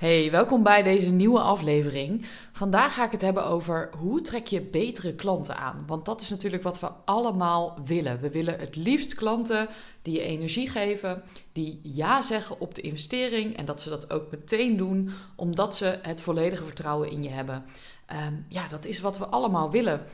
Hey, welkom bij deze nieuwe aflevering. Vandaag ga ik het hebben over hoe trek je betere klanten aan. Want dat is natuurlijk wat we allemaal willen. We willen het liefst klanten die je energie geven, die ja zeggen op de investering en dat ze dat ook meteen doen, omdat ze het volledige vertrouwen in je hebben. Ehm, ja, dat is wat we allemaal willen.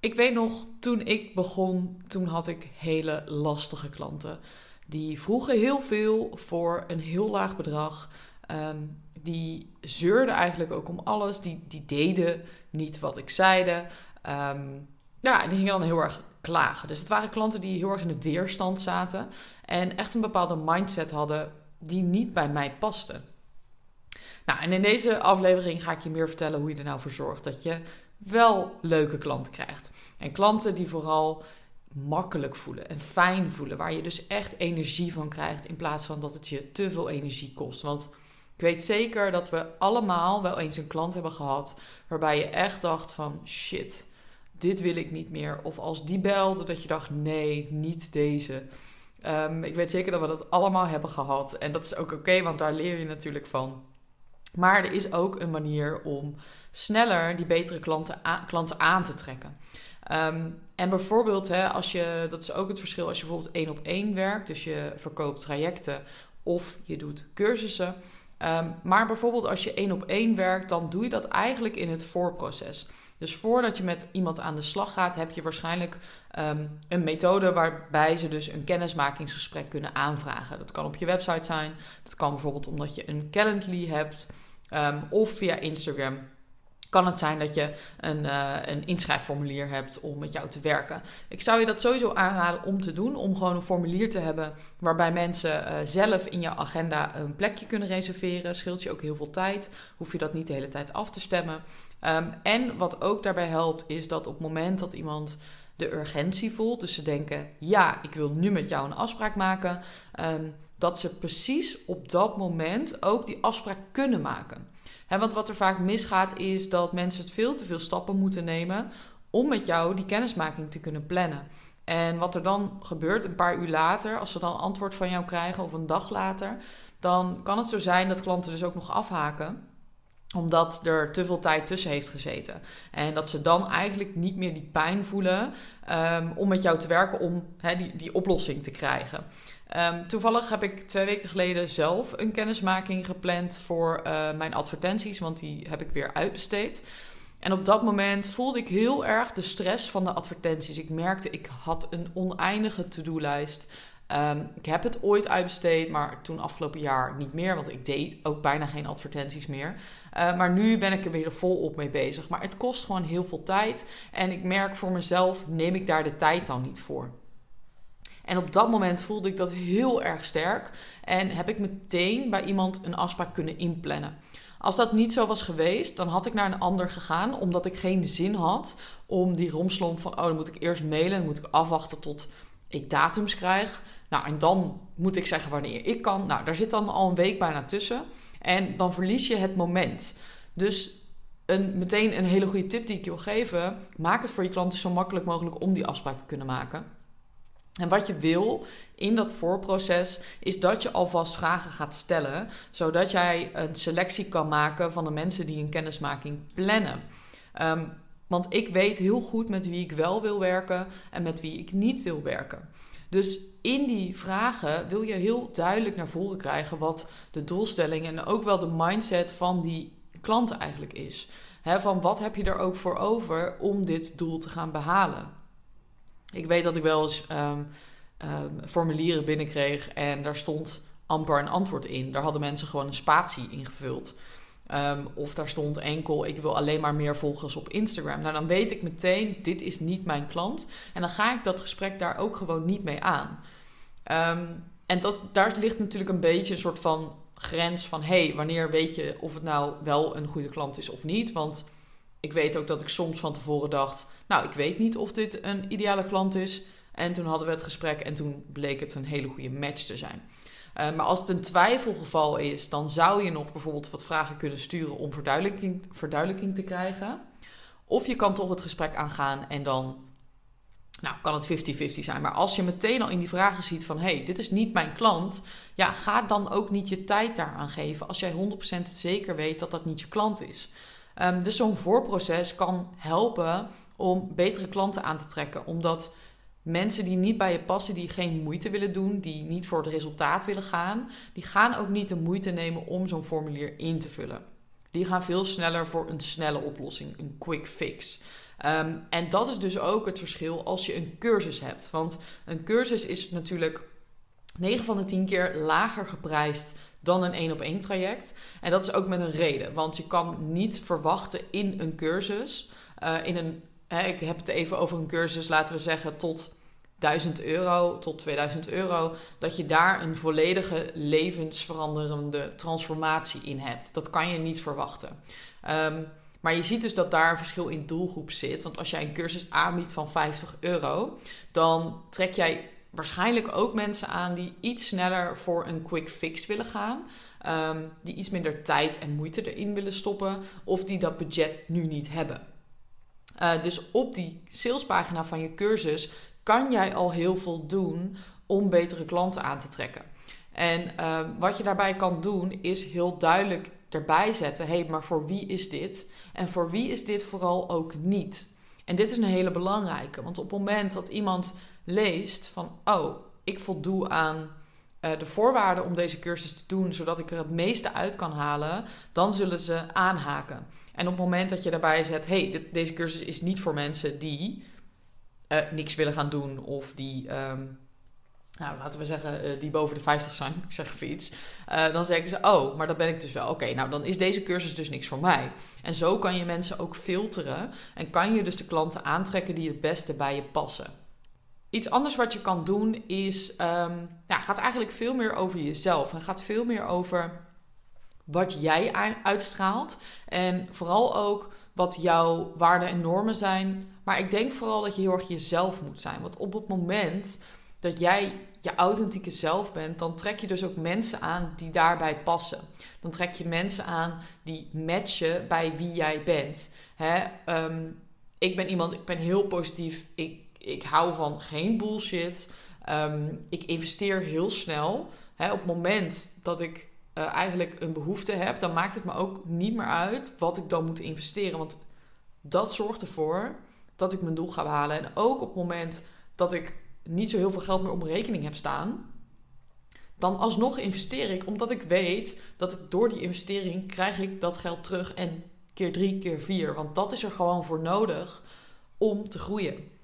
Ik weet nog, toen ik begon, toen had ik hele lastige klanten. Die vroegen heel veel voor een heel laag bedrag. Ehm, die zeurden eigenlijk ook om alles. Die, die deden niet wat ik zeide. Um, ja, die gingen dan heel erg klagen. Dus het waren klanten die heel erg in de weerstand zaten. En echt een bepaalde mindset hadden die niet bij mij paste. Nou, en in deze aflevering ga ik je meer vertellen hoe je er nou voor zorgt dat je wel leuke klanten krijgt. En klanten die vooral makkelijk voelen en fijn voelen. Waar je dus echt energie van krijgt in plaats van dat het je te veel energie kost. Want ik weet zeker dat we allemaal wel eens een klant hebben gehad waarbij je echt dacht van shit, dit wil ik niet meer. Of als die belde dat je dacht nee, niet deze. Ehm, ik weet zeker dat we dat allemaal hebben gehad. En dat is ook oké, want daar leer je natuurlijk van. Maar er is ook een manier om sneller die betere klanten klanten aan te trekken. Ehm, en bijvoorbeeld, hè, als je, dat is ook het verschil als je bijvoorbeeld één op één werkt, dus je verkoopt trajecten of je doet cursussen. Ehm, maar bijvoorbeeld als je één op één werkt, dan doe je dat eigenlijk in het voorproces. Dus voordat je met iemand aan de slag gaat, heb je waarschijnlijk ehm, een methode waarbij ze dus een kennismakingsgesprek kunnen aanvragen. Dat kan op je website zijn. Dat kan bijvoorbeeld omdat je een Calendly hebt um, of via Instagram kan het zijn dat je een, uh, een inschrijfformulier hebt om met jou te werken. Ik zou je dat sowieso aanraden om te doen, om gewoon een formulier te hebben waarbij mensen uh, zelf in je agenda een plekje kunnen reserveren. Scheelt je ook heel veel tijd, hoef je dat niet de hele tijd af te stemmen. Um, en wat ook daarbij helpt, is dat op het moment dat iemand de urgentie voelt, dus ze denken: ja, ik wil nu met jou een afspraak maken, um, dat ze precies op dat moment ook die afspraak kunnen maken want wat er vaak misgaat is dat mensen veel te veel stappen moeten nemen om met jou die kennismaking te kunnen plannen. En wat er dan gebeurt een paar uur later, als ze dan antwoord van jou krijgen of een dag later, dan kan het zo zijn dat klanten dus ook nog afhaken omdat er te veel tijd tussen heeft gezeten. En dat ze dan eigenlijk niet meer die pijn voelen um, om met jou te werken om die, die oplossing te krijgen. Um, toevallig heb ik twee weken geleden zelf een kennismaking gepland voor uh, mijn advertenties, want die heb ik weer uitbesteed. En op dat moment voelde ik heel erg de stress van de advertenties. Ik merkte, ik had een oneindige to-do-lijst. Um, ik heb het ooit uitbesteed, maar toen afgelopen jaar niet meer, want ik deed ook bijna geen advertenties meer. Uh, maar nu ben ik er weer volop mee bezig. Maar het kost gewoon heel veel tijd. En ik merk voor mezelf, neem ik daar de tijd dan niet voor. En op dat moment voelde ik dat heel erg sterk. En heb ik meteen bij iemand een afspraak kunnen inplannen. Als dat niet zo was geweest, dan had ik naar een ander gegaan, omdat ik geen zin had om die romslomp van, oh, dan moet ik eerst mailen, dan moet ik afwachten tot ik datums krijg. Nou, en dan moet ik zeggen wanneer ik kan. Nou, daar zit dan al een week bijna tussen. En dan verlies je het moment. Dus een, meteen een hele goede tip die ik je wil geven: maak het voor je klanten zo makkelijk mogelijk om die afspraak te kunnen maken. En wat je wil in dat voorproces is dat je alvast vragen gaat stellen, zodat jij een selectie kan maken van de mensen die een kennismaking plannen. Um, want ik weet heel goed met wie ik wel wil werken en met wie ik niet wil werken. Dus in die vragen wil je heel duidelijk naar voren krijgen wat de doelstelling en ook wel de mindset van die klant eigenlijk is. van wat heb je er ook voor over om dit doel te gaan behalen? Ik weet dat ik wel eens um, um, formulieren binnenkreeg en daar stond amper een antwoord in. Daar hadden mensen gewoon een spatie ingevuld. Um, of daar stond enkel, ik wil alleen maar meer volgers op Instagram. Nou, dan weet ik meteen, dit is niet mijn klant. En dan ga ik dat gesprek daar ook gewoon niet mee aan. Um, en dat, daar ligt natuurlijk een beetje een soort van grens van... hé, hey, wanneer weet je of het nou wel een goede klant is of niet? Want ik weet ook dat ik soms van tevoren dacht... nou, ik weet niet of dit een ideale klant is. En toen hadden we het gesprek en toen bleek het een hele goede match te zijn. Uh, maar als het een twijfelgeval is, dan zou je nog bijvoorbeeld wat vragen kunnen sturen om verduidelijking, te krijgen. Of je kan toch het gesprek aangaan en dan Nou, kan het 50-50 zijn. Maar als je meteen al in die vragen ziet van... hé, hey, dit is niet mijn klant... ja, ga dan ook niet je tijd daaraan geven... als jij 100% zeker weet dat dat niet je klant is. Um, dus zo'n voorproces kan helpen om betere klanten aan te trekken. Omdat mensen die niet bij je passen, die geen moeite willen doen... die niet voor het resultaat willen gaan... die gaan ook niet de moeite nemen om zo'n formulier in te vullen. Die gaan veel sneller voor een snelle oplossing, een quick fix... Ehm, en dat is dus ook het verschil als je een cursus hebt. Want een cursus is natuurlijk 9 van de 10 keer lager geprijsd dan een één op één traject. En dat is ook met een reden. Want je kan niet verwachten in een cursus, uh, in een, hè, ik heb het even over een cursus, laten we zeggen, tot 1000 euro tot 2000 euro, dat je daar een volledige levensveranderende transformatie in hebt. Dat kan je niet verwachten. Um, maar je ziet dus dat daar een verschil in doelgroep zit. Want als jij een cursus aanbiedt van 50 euro, dan trek jij waarschijnlijk ook mensen aan die iets sneller voor een quick fix willen gaan. Ehm, die iets minder tijd en moeite erin willen stoppen. Of die dat budget nu niet hebben. Uh, dus op die salespagina van je cursus kan jij al heel veel doen om betere klanten aan te trekken. En uh, wat je daarbij kan doen is heel duidelijk erbij zetten: hé, hey, maar voor wie is dit? En voor wie is dit vooral ook niet? En dit is een hele belangrijke, want op het moment dat iemand leest van: oh, ik voldoe aan uh, de voorwaarden om deze cursus te doen, zodat ik er het meeste uit kan halen, dan zullen ze aanhaken. En op het moment dat je daarbij zet: hey, deze cursus is niet voor mensen die uh, niks willen gaan doen of die. Um, nou, laten we zeggen, uh, die boven de 50 zijn, ik zeg even dan zeggen ze, oh, maar dat ben ik dus wel. Oké, nou dan is deze cursus dus niks voor mij. En zo kan je mensen ook filteren en kan je dus de klanten aantrekken die het beste bij je passen. Iets anders wat je kan doen is, um, gaat eigenlijk veel meer over jezelf. En gaat veel meer over wat jij uitstraalt. En vooral ook wat jouw waarden en normen zijn. Maar ik denk vooral dat je heel erg jezelf moet zijn. Want op het moment dat jij je authentieke zelf bent, dan trek je dus ook mensen aan die daarbij passen. Dan trek je mensen aan die matchen bij wie jij bent. Hè? Ehm, ik ben iemand, ik ben heel positief. Ik, ik hou van geen bullshit. Um, ik investeer heel snel. Op het moment dat ik uh, eigenlijk een behoefte heb, dan maakt het me ook niet meer uit wat ik dan moet investeren. Want dat zorgt ervoor dat ik mijn doel ga behalen. En ook op het moment dat ik niet zo heel veel geld meer op rekening heb staan, dan alsnog investeer ik, omdat ik weet dat ik door die investering krijg ik dat geld terug en keer drie, keer vier. Want dat is er gewoon voor nodig om te groeien.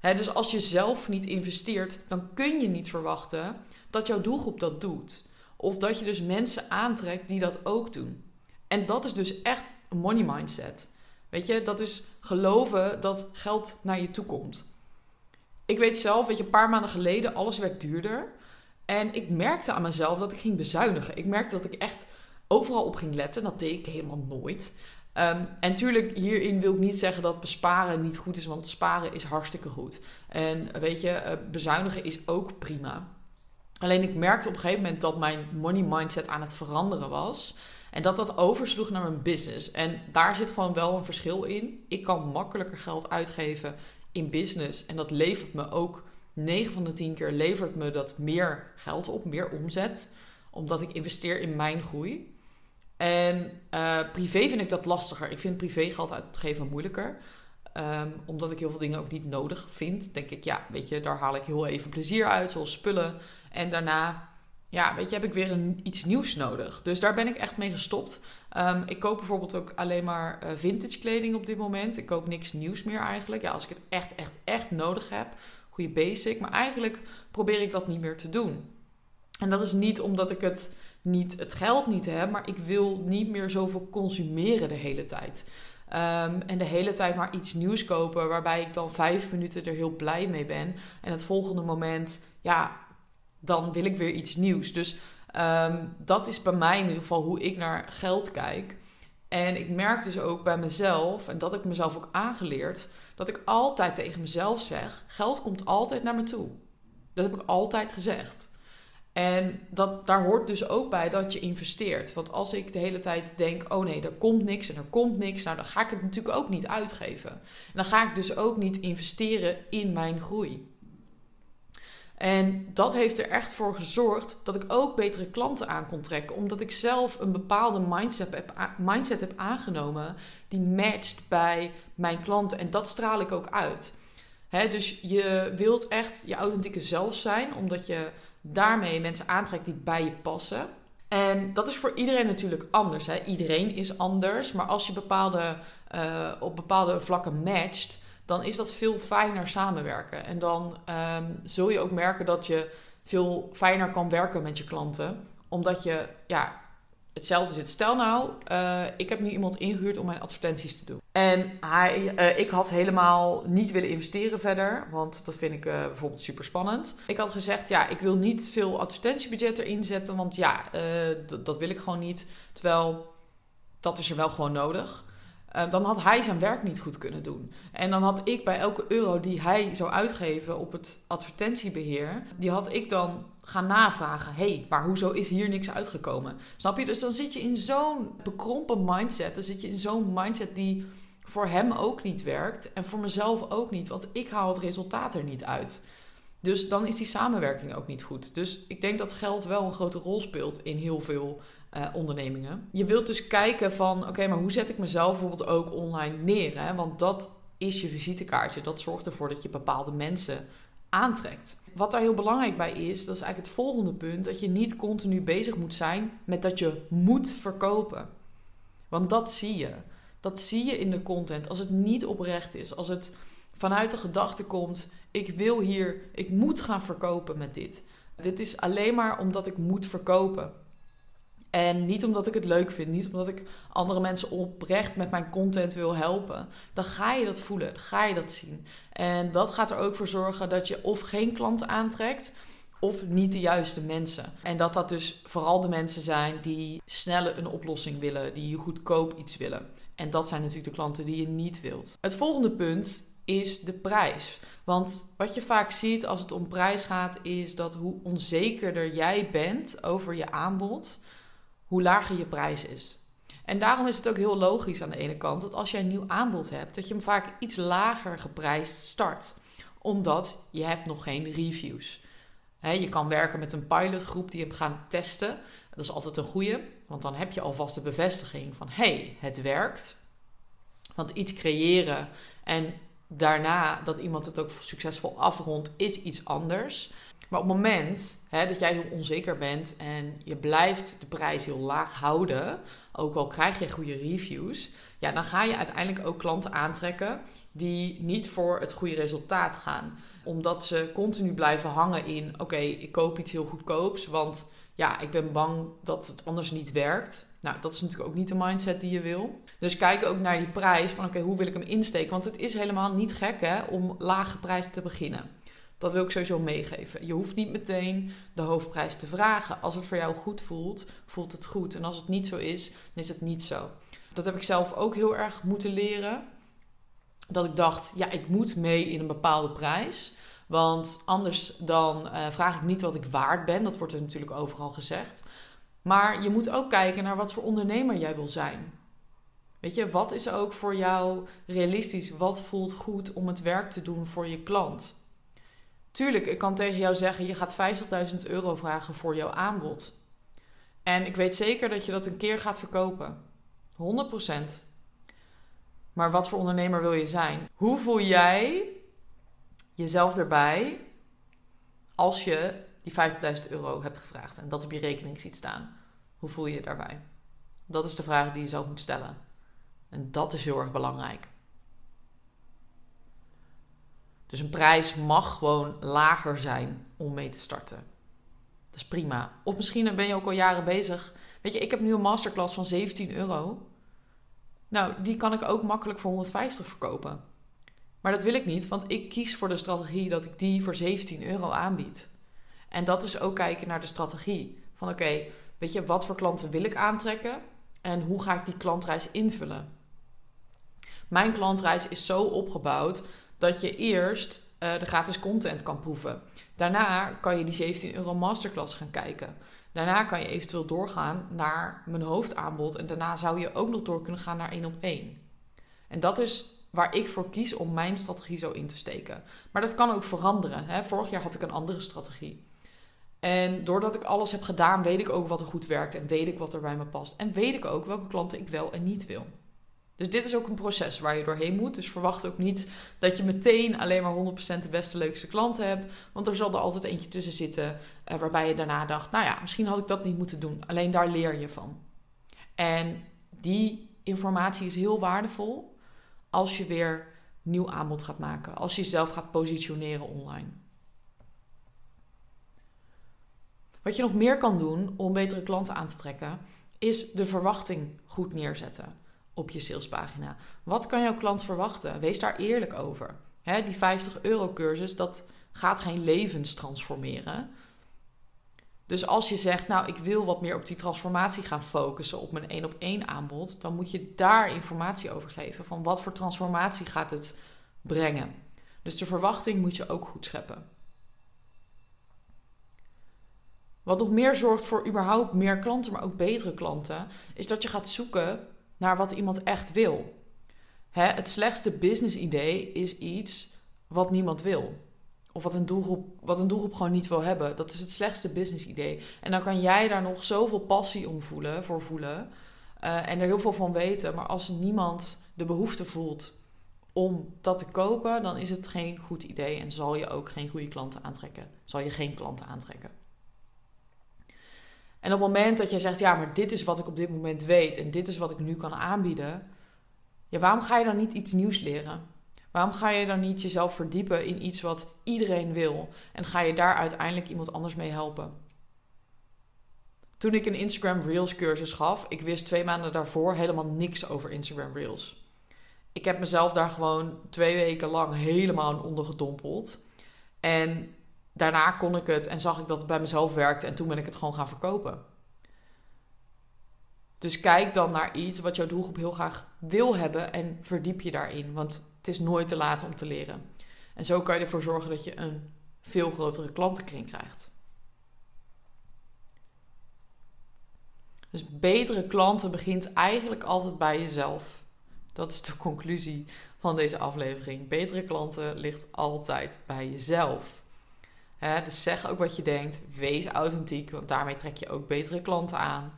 Dus als je zelf niet investeert, dan kun je niet verwachten dat jouw doelgroep dat doet. Of dat je dus mensen aantrekt die dat ook doen. En dat is dus echt een money mindset. Weet je, dat is geloven dat geld naar je toe komt. Ik weet zelf, weet je, een paar maanden geleden, alles werd duurder. En ik merkte aan mezelf dat ik ging bezuinigen. Ik merkte dat ik echt overal op ging letten. Dat deed ik helemaal nooit. Um, en natuurlijk, hierin wil ik niet zeggen dat besparen niet goed is, want sparen is hartstikke goed. En weet je, eh, bezuinigen is ook prima. Alleen ik merkte op een gegeven moment dat mijn money mindset aan het veranderen was. En dat dat oversloeg naar mijn business. En daar zit gewoon wel een verschil in. Ik kan makkelijker geld uitgeven in business. En dat levert me ook 9 van de 10 keer levert me dat meer geld op, meer omzet. Omdat ik investeer in mijn groei. En uh, privé vind ik dat lastiger. Ik vind privé geld uitgeven moeilijker. Um, omdat ik heel veel dingen ook niet nodig vind. Denk ik, ja, weet je, daar haal ik heel even plezier uit, zoals spullen. En daarna ja, weet je, heb ik weer iets nieuws nodig. Dus daar ben ik echt mee gestopt. Um, ik koop bijvoorbeeld ook alleen maar uh, vintage kleding op dit moment. Ik koop niks nieuws meer eigenlijk. Ja, als ik het echt, echt, echt nodig heb. Goede basic. Maar eigenlijk probeer ik dat niet meer te doen. En dat is niet omdat ik het, niet, het geld niet heb. Maar ik wil niet meer zoveel consumeren de hele tijd. Um, en de hele tijd maar iets nieuws kopen. Waarbij ik dan vijf minuten er heel blij mee ben. En het volgende moment, ja, dan wil ik weer iets nieuws. Dus um, dat is bij mij in ieder geval hoe ik naar geld kijk. En ik merk dus ook bij mezelf, en dat ik mezelf ook aangeleerd, dat ik altijd tegen mezelf zeg: geld komt altijd naar me toe. Dat heb ik altijd gezegd. En dat, daar hoort dus ook bij dat je investeert. Want als ik de hele tijd denk: oh nee, er komt niks en er komt niks, nou dan ga ik het natuurlijk ook niet uitgeven. En dan ga ik dus ook niet investeren in mijn groei. En dat heeft er echt voor gezorgd dat ik ook betere klanten aan kon trekken. Omdat ik zelf een bepaalde mindset heb, mindset heb aangenomen die matcht bij mijn klanten. En dat straal ik ook uit. Dus je wilt echt je authentieke zelf zijn, omdat je daarmee mensen aantrekt die bij je passen. En dat is voor iedereen natuurlijk anders. Iedereen is anders. Maar als je bepaalde, uh, op bepaalde vlakken matcht, dan is dat veel fijner samenwerken. En dan um, zul je ook merken dat je veel fijner kan werken met je klanten. Omdat je, ja, hetzelfde zit. Stel nou, uh, ik heb nu iemand ingehuurd om mijn advertenties te doen. En hij, uh, ik had helemaal niet willen investeren verder, want dat vind ik uh, bijvoorbeeld super spannend. Ik had gezegd, ja, ik wil niet veel advertentiebudget erin zetten, want ja, dat wil ik gewoon niet. Terwijl dat is er wel gewoon nodig. Dan had hij zijn werk niet goed kunnen doen. En dan had ik bij elke euro die hij zou uitgeven op het advertentiebeheer, die had ik dan gaan navragen. Hé, hey, maar hoezo is hier niks uitgekomen? Snap je? Dus dan zit je in zo'n bekrompen mindset. Dan zit je in zo'n mindset die voor hem ook niet werkt en voor mezelf ook niet, want ik haal het resultaat er niet uit. Dus dan is die samenwerking ook niet goed. Dus ik denk dat geld wel een grote rol speelt in heel veel uh, ondernemingen. Je wilt dus kijken van, oké, maar hoe zet ik mezelf bijvoorbeeld ook online neer? Hè? Want dat is je visitekaartje. Dat zorgt ervoor dat je bepaalde mensen aantrekt. Wat daar heel belangrijk bij is, dat is eigenlijk het volgende punt, dat je niet continu bezig moet zijn met dat je moet verkopen. Want dat zie je. Dat zie je in de content. Als het niet oprecht is, als het vanuit de gedachte komt: ik wil hier, ik moet gaan verkopen met dit. Dit is alleen maar omdat ik moet verkopen. En niet omdat ik het leuk vind, niet omdat ik andere mensen oprecht met mijn content wil helpen. Dan ga je dat voelen, dan ga je dat zien. En dat gaat er ook voor zorgen dat je of geen klanten aantrekt, of niet de juiste mensen. En dat dat dus vooral de mensen zijn die snelle een oplossing willen, die goedkoop iets willen. En dat zijn natuurlijk de klanten die je niet wilt. Het volgende punt is de prijs. Want wat je vaak ziet als het om prijs gaat, is dat hoe onzekerder jij bent over je aanbod, hoe lager je prijs is. En daarom is het ook heel logisch aan de ene kant dat als jij een nieuw aanbod hebt, dat je hem vaak iets lager geprijsd start. Omdat je hebt nog geen reviews. He, je kan werken met een pilotgroep die hem gaan testen. Dat is altijd een goede, want dan heb je alvast de bevestiging van hey, het werkt. Want iets creëren en daarna dat iemand het ook succesvol afrondt, is iets anders. Maar op het moment hè, dat jij heel onzeker bent en je blijft de prijs heel laag houden, ook al krijg je goede reviews, ja, dan ga je uiteindelijk ook klanten aantrekken die niet voor het goede resultaat gaan. Omdat ze continu blijven hangen in: oké, ik koop iets heel goedkoops, want ja, ik ben bang dat het anders niet werkt. Nou, dat is natuurlijk ook niet de mindset die je wil. Dus kijk ook naar die prijs van oké, hoe wil ik hem insteken? Want het is helemaal niet gek hè, om laag geprijsd te beginnen. Dat wil ik sowieso meegeven. Je hoeft niet meteen de hoofdprijs te vragen. Als het voor jou goed voelt, voelt het goed. En als het niet zo is, dan is het niet zo. Dat heb ik zelf ook heel erg moeten leren. Dat ik dacht, ja, ik moet mee in een bepaalde prijs. Want anders dan uh, vraag ik niet wat ik waard ben. Dat wordt er natuurlijk overal gezegd. Maar je moet ook kijken naar wat voor ondernemer jij wil zijn. Weet je, wat is ook voor jou realistisch? Wat voelt goed om het werk te doen voor je klant? Tuurlijk, ik kan tegen jou zeggen: je gaat 50.000 euro vragen voor jouw aanbod. En ik weet zeker dat je dat een keer gaat verkopen. 100%. Maar wat voor ondernemer wil je zijn? Hoe voel jij jezelf erbij als je die 50.000 euro hebt gevraagd en dat op je rekening ziet staan? Hoe voel je je daarbij? Dat is de vraag die je zelf moet stellen. En dat is heel erg belangrijk. Dus een prijs mag gewoon lager zijn om mee te starten. Dat is prima. Of misschien ben je ook al jaren bezig. Weet je, ik heb nu een masterclass van 17 euro. Nou, die kan ik ook makkelijk voor 150 verkopen. Maar dat wil ik niet, want ik kies voor de strategie dat ik die voor 17 euro aanbied. En dat is ook kijken naar de strategie. Van oké, weet je, wat voor klanten wil ik aantrekken? En hoe ga ik die klantreis invullen? Mijn klantreis is zo opgebouwd dat je eerst uh, de gratis content kan proeven. Daarna kan je die 17 euro masterclass gaan kijken. Daarna kan je eventueel doorgaan naar mijn hoofdaanbod. En daarna zou je ook nog door kunnen gaan naar één op één. En dat is waar ik voor kies om mijn strategie zo in te steken. Maar dat kan ook veranderen. Hè? Vorig jaar had ik een andere strategie. En doordat ik alles heb gedaan, weet ik ook wat er goed werkt en weet ik wat er bij me past. En weet ik ook welke klanten ik wel en niet wil. Dus dit is ook een proces waar je doorheen moet. Dus verwacht ook niet dat je meteen alleen maar 100% de beste, leukste klanten hebt. Want er zal er altijd eentje tussen zitten uh, waarbij je daarna dacht: nou ja, misschien had ik dat niet moeten doen. Alleen daar leer je van. En die informatie is heel waardevol als je weer nieuw aanbod gaat maken. Als je jezelf gaat positioneren online. Wat je nog meer kan doen om betere klanten aan te trekken, is de verwachting goed neerzetten op je salespagina. Wat kan jouw klant verwachten? Wees daar eerlijk over. die 50 euro cursus, dat gaat geen levens transformeren. Dus als je zegt, nou, ik wil wat meer op die transformatie gaan focussen, op mijn één op één aanbod, dan moet je daar informatie over geven van wat voor transformatie gaat het brengen. Dus de verwachting moet je ook goed scheppen. Wat nog meer zorgt voor überhaupt meer klanten, maar ook betere klanten, is dat je gaat zoeken naar wat iemand echt wil. Hè, het slechtste business idee is iets wat niemand wil. Of wat een, doelgroep, wat een doelgroep gewoon niet wil hebben. Dat is het slechtste business idee. En dan kan jij daar nog zoveel passie om voelen, voor voelen. Uh, en er heel veel van weten. Maar als niemand de behoefte voelt om dat te kopen, dan is het geen goed idee. En zal je ook geen goede klanten aantrekken. Zal je geen klanten aantrekken. En op het moment dat jij zegt, ja, maar dit is wat ik op dit moment weet en dit is wat ik nu kan aanbieden, ja, waarom ga je dan niet iets nieuws leren? Waarom ga je dan niet jezelf verdiepen in iets wat iedereen wil en ga je daar uiteindelijk iemand anders mee helpen? Toen ik een Instagram Reels cursus gaf, ik wist twee maanden daarvoor helemaal niks over Instagram Reels. Ik heb mezelf daar gewoon twee weken lang helemaal onder gedompeld. En daarna kon ik het en zag ik dat het bij mezelf werkte en toen ben ik het gewoon gaan verkopen. Dus kijk dan naar iets wat jouw doelgroep heel graag wil hebben en verdiep je daarin, want het is nooit te laat om te leren. En zo kan je ervoor zorgen dat je een veel grotere klantenkring krijgt. Dus betere klanten begint eigenlijk altijd bij jezelf. Dat is de conclusie van deze aflevering. Betere klanten ligt altijd bij jezelf dus zeg ook wat je denkt. Wees authentiek, want daarmee trek je ook betere klanten aan.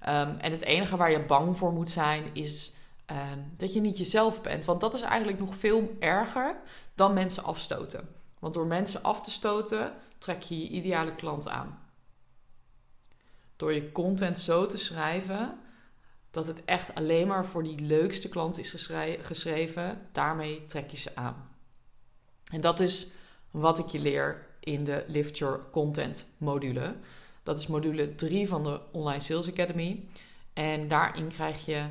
Ehm, en het enige waar je bang voor moet zijn is ehm, dat je niet jezelf bent. Want dat is eigenlijk nog veel erger dan mensen afstoten. Want door mensen af te stoten trek je je ideale klant aan. Door je content zo te schrijven dat het echt alleen maar voor die leukste klant is geschreven, daarmee trek je ze aan. En dat is wat ik je leer in de Lift Your Content module. Dat is module 3 van de Online Sales Academy. En daarin krijg je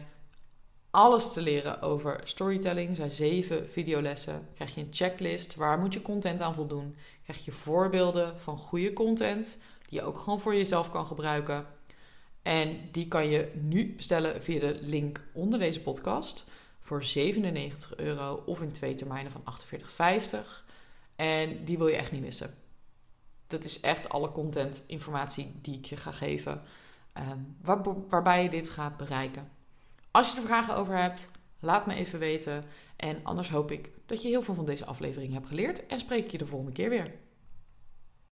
alles te leren over storytelling. Zijn zeven videolessen. Krijg je een checklist. Waar moet je content aan voldoen? Krijg je voorbeelden van goede content. Die je ook gewoon voor jezelf kan gebruiken. En die kan je nu bestellen via de link onder deze podcast. Voor 97 euro of in twee termijnen van 48,50. En die wil je echt niet missen dat is echt alle content, informatie die ik je ga geven. Ehm, waar, waarbij je dit gaat bereiken. Als je er vragen over hebt, laat me even weten. En anders hoop ik dat je heel veel van deze aflevering hebt geleerd. En spreek ik je de volgende keer weer.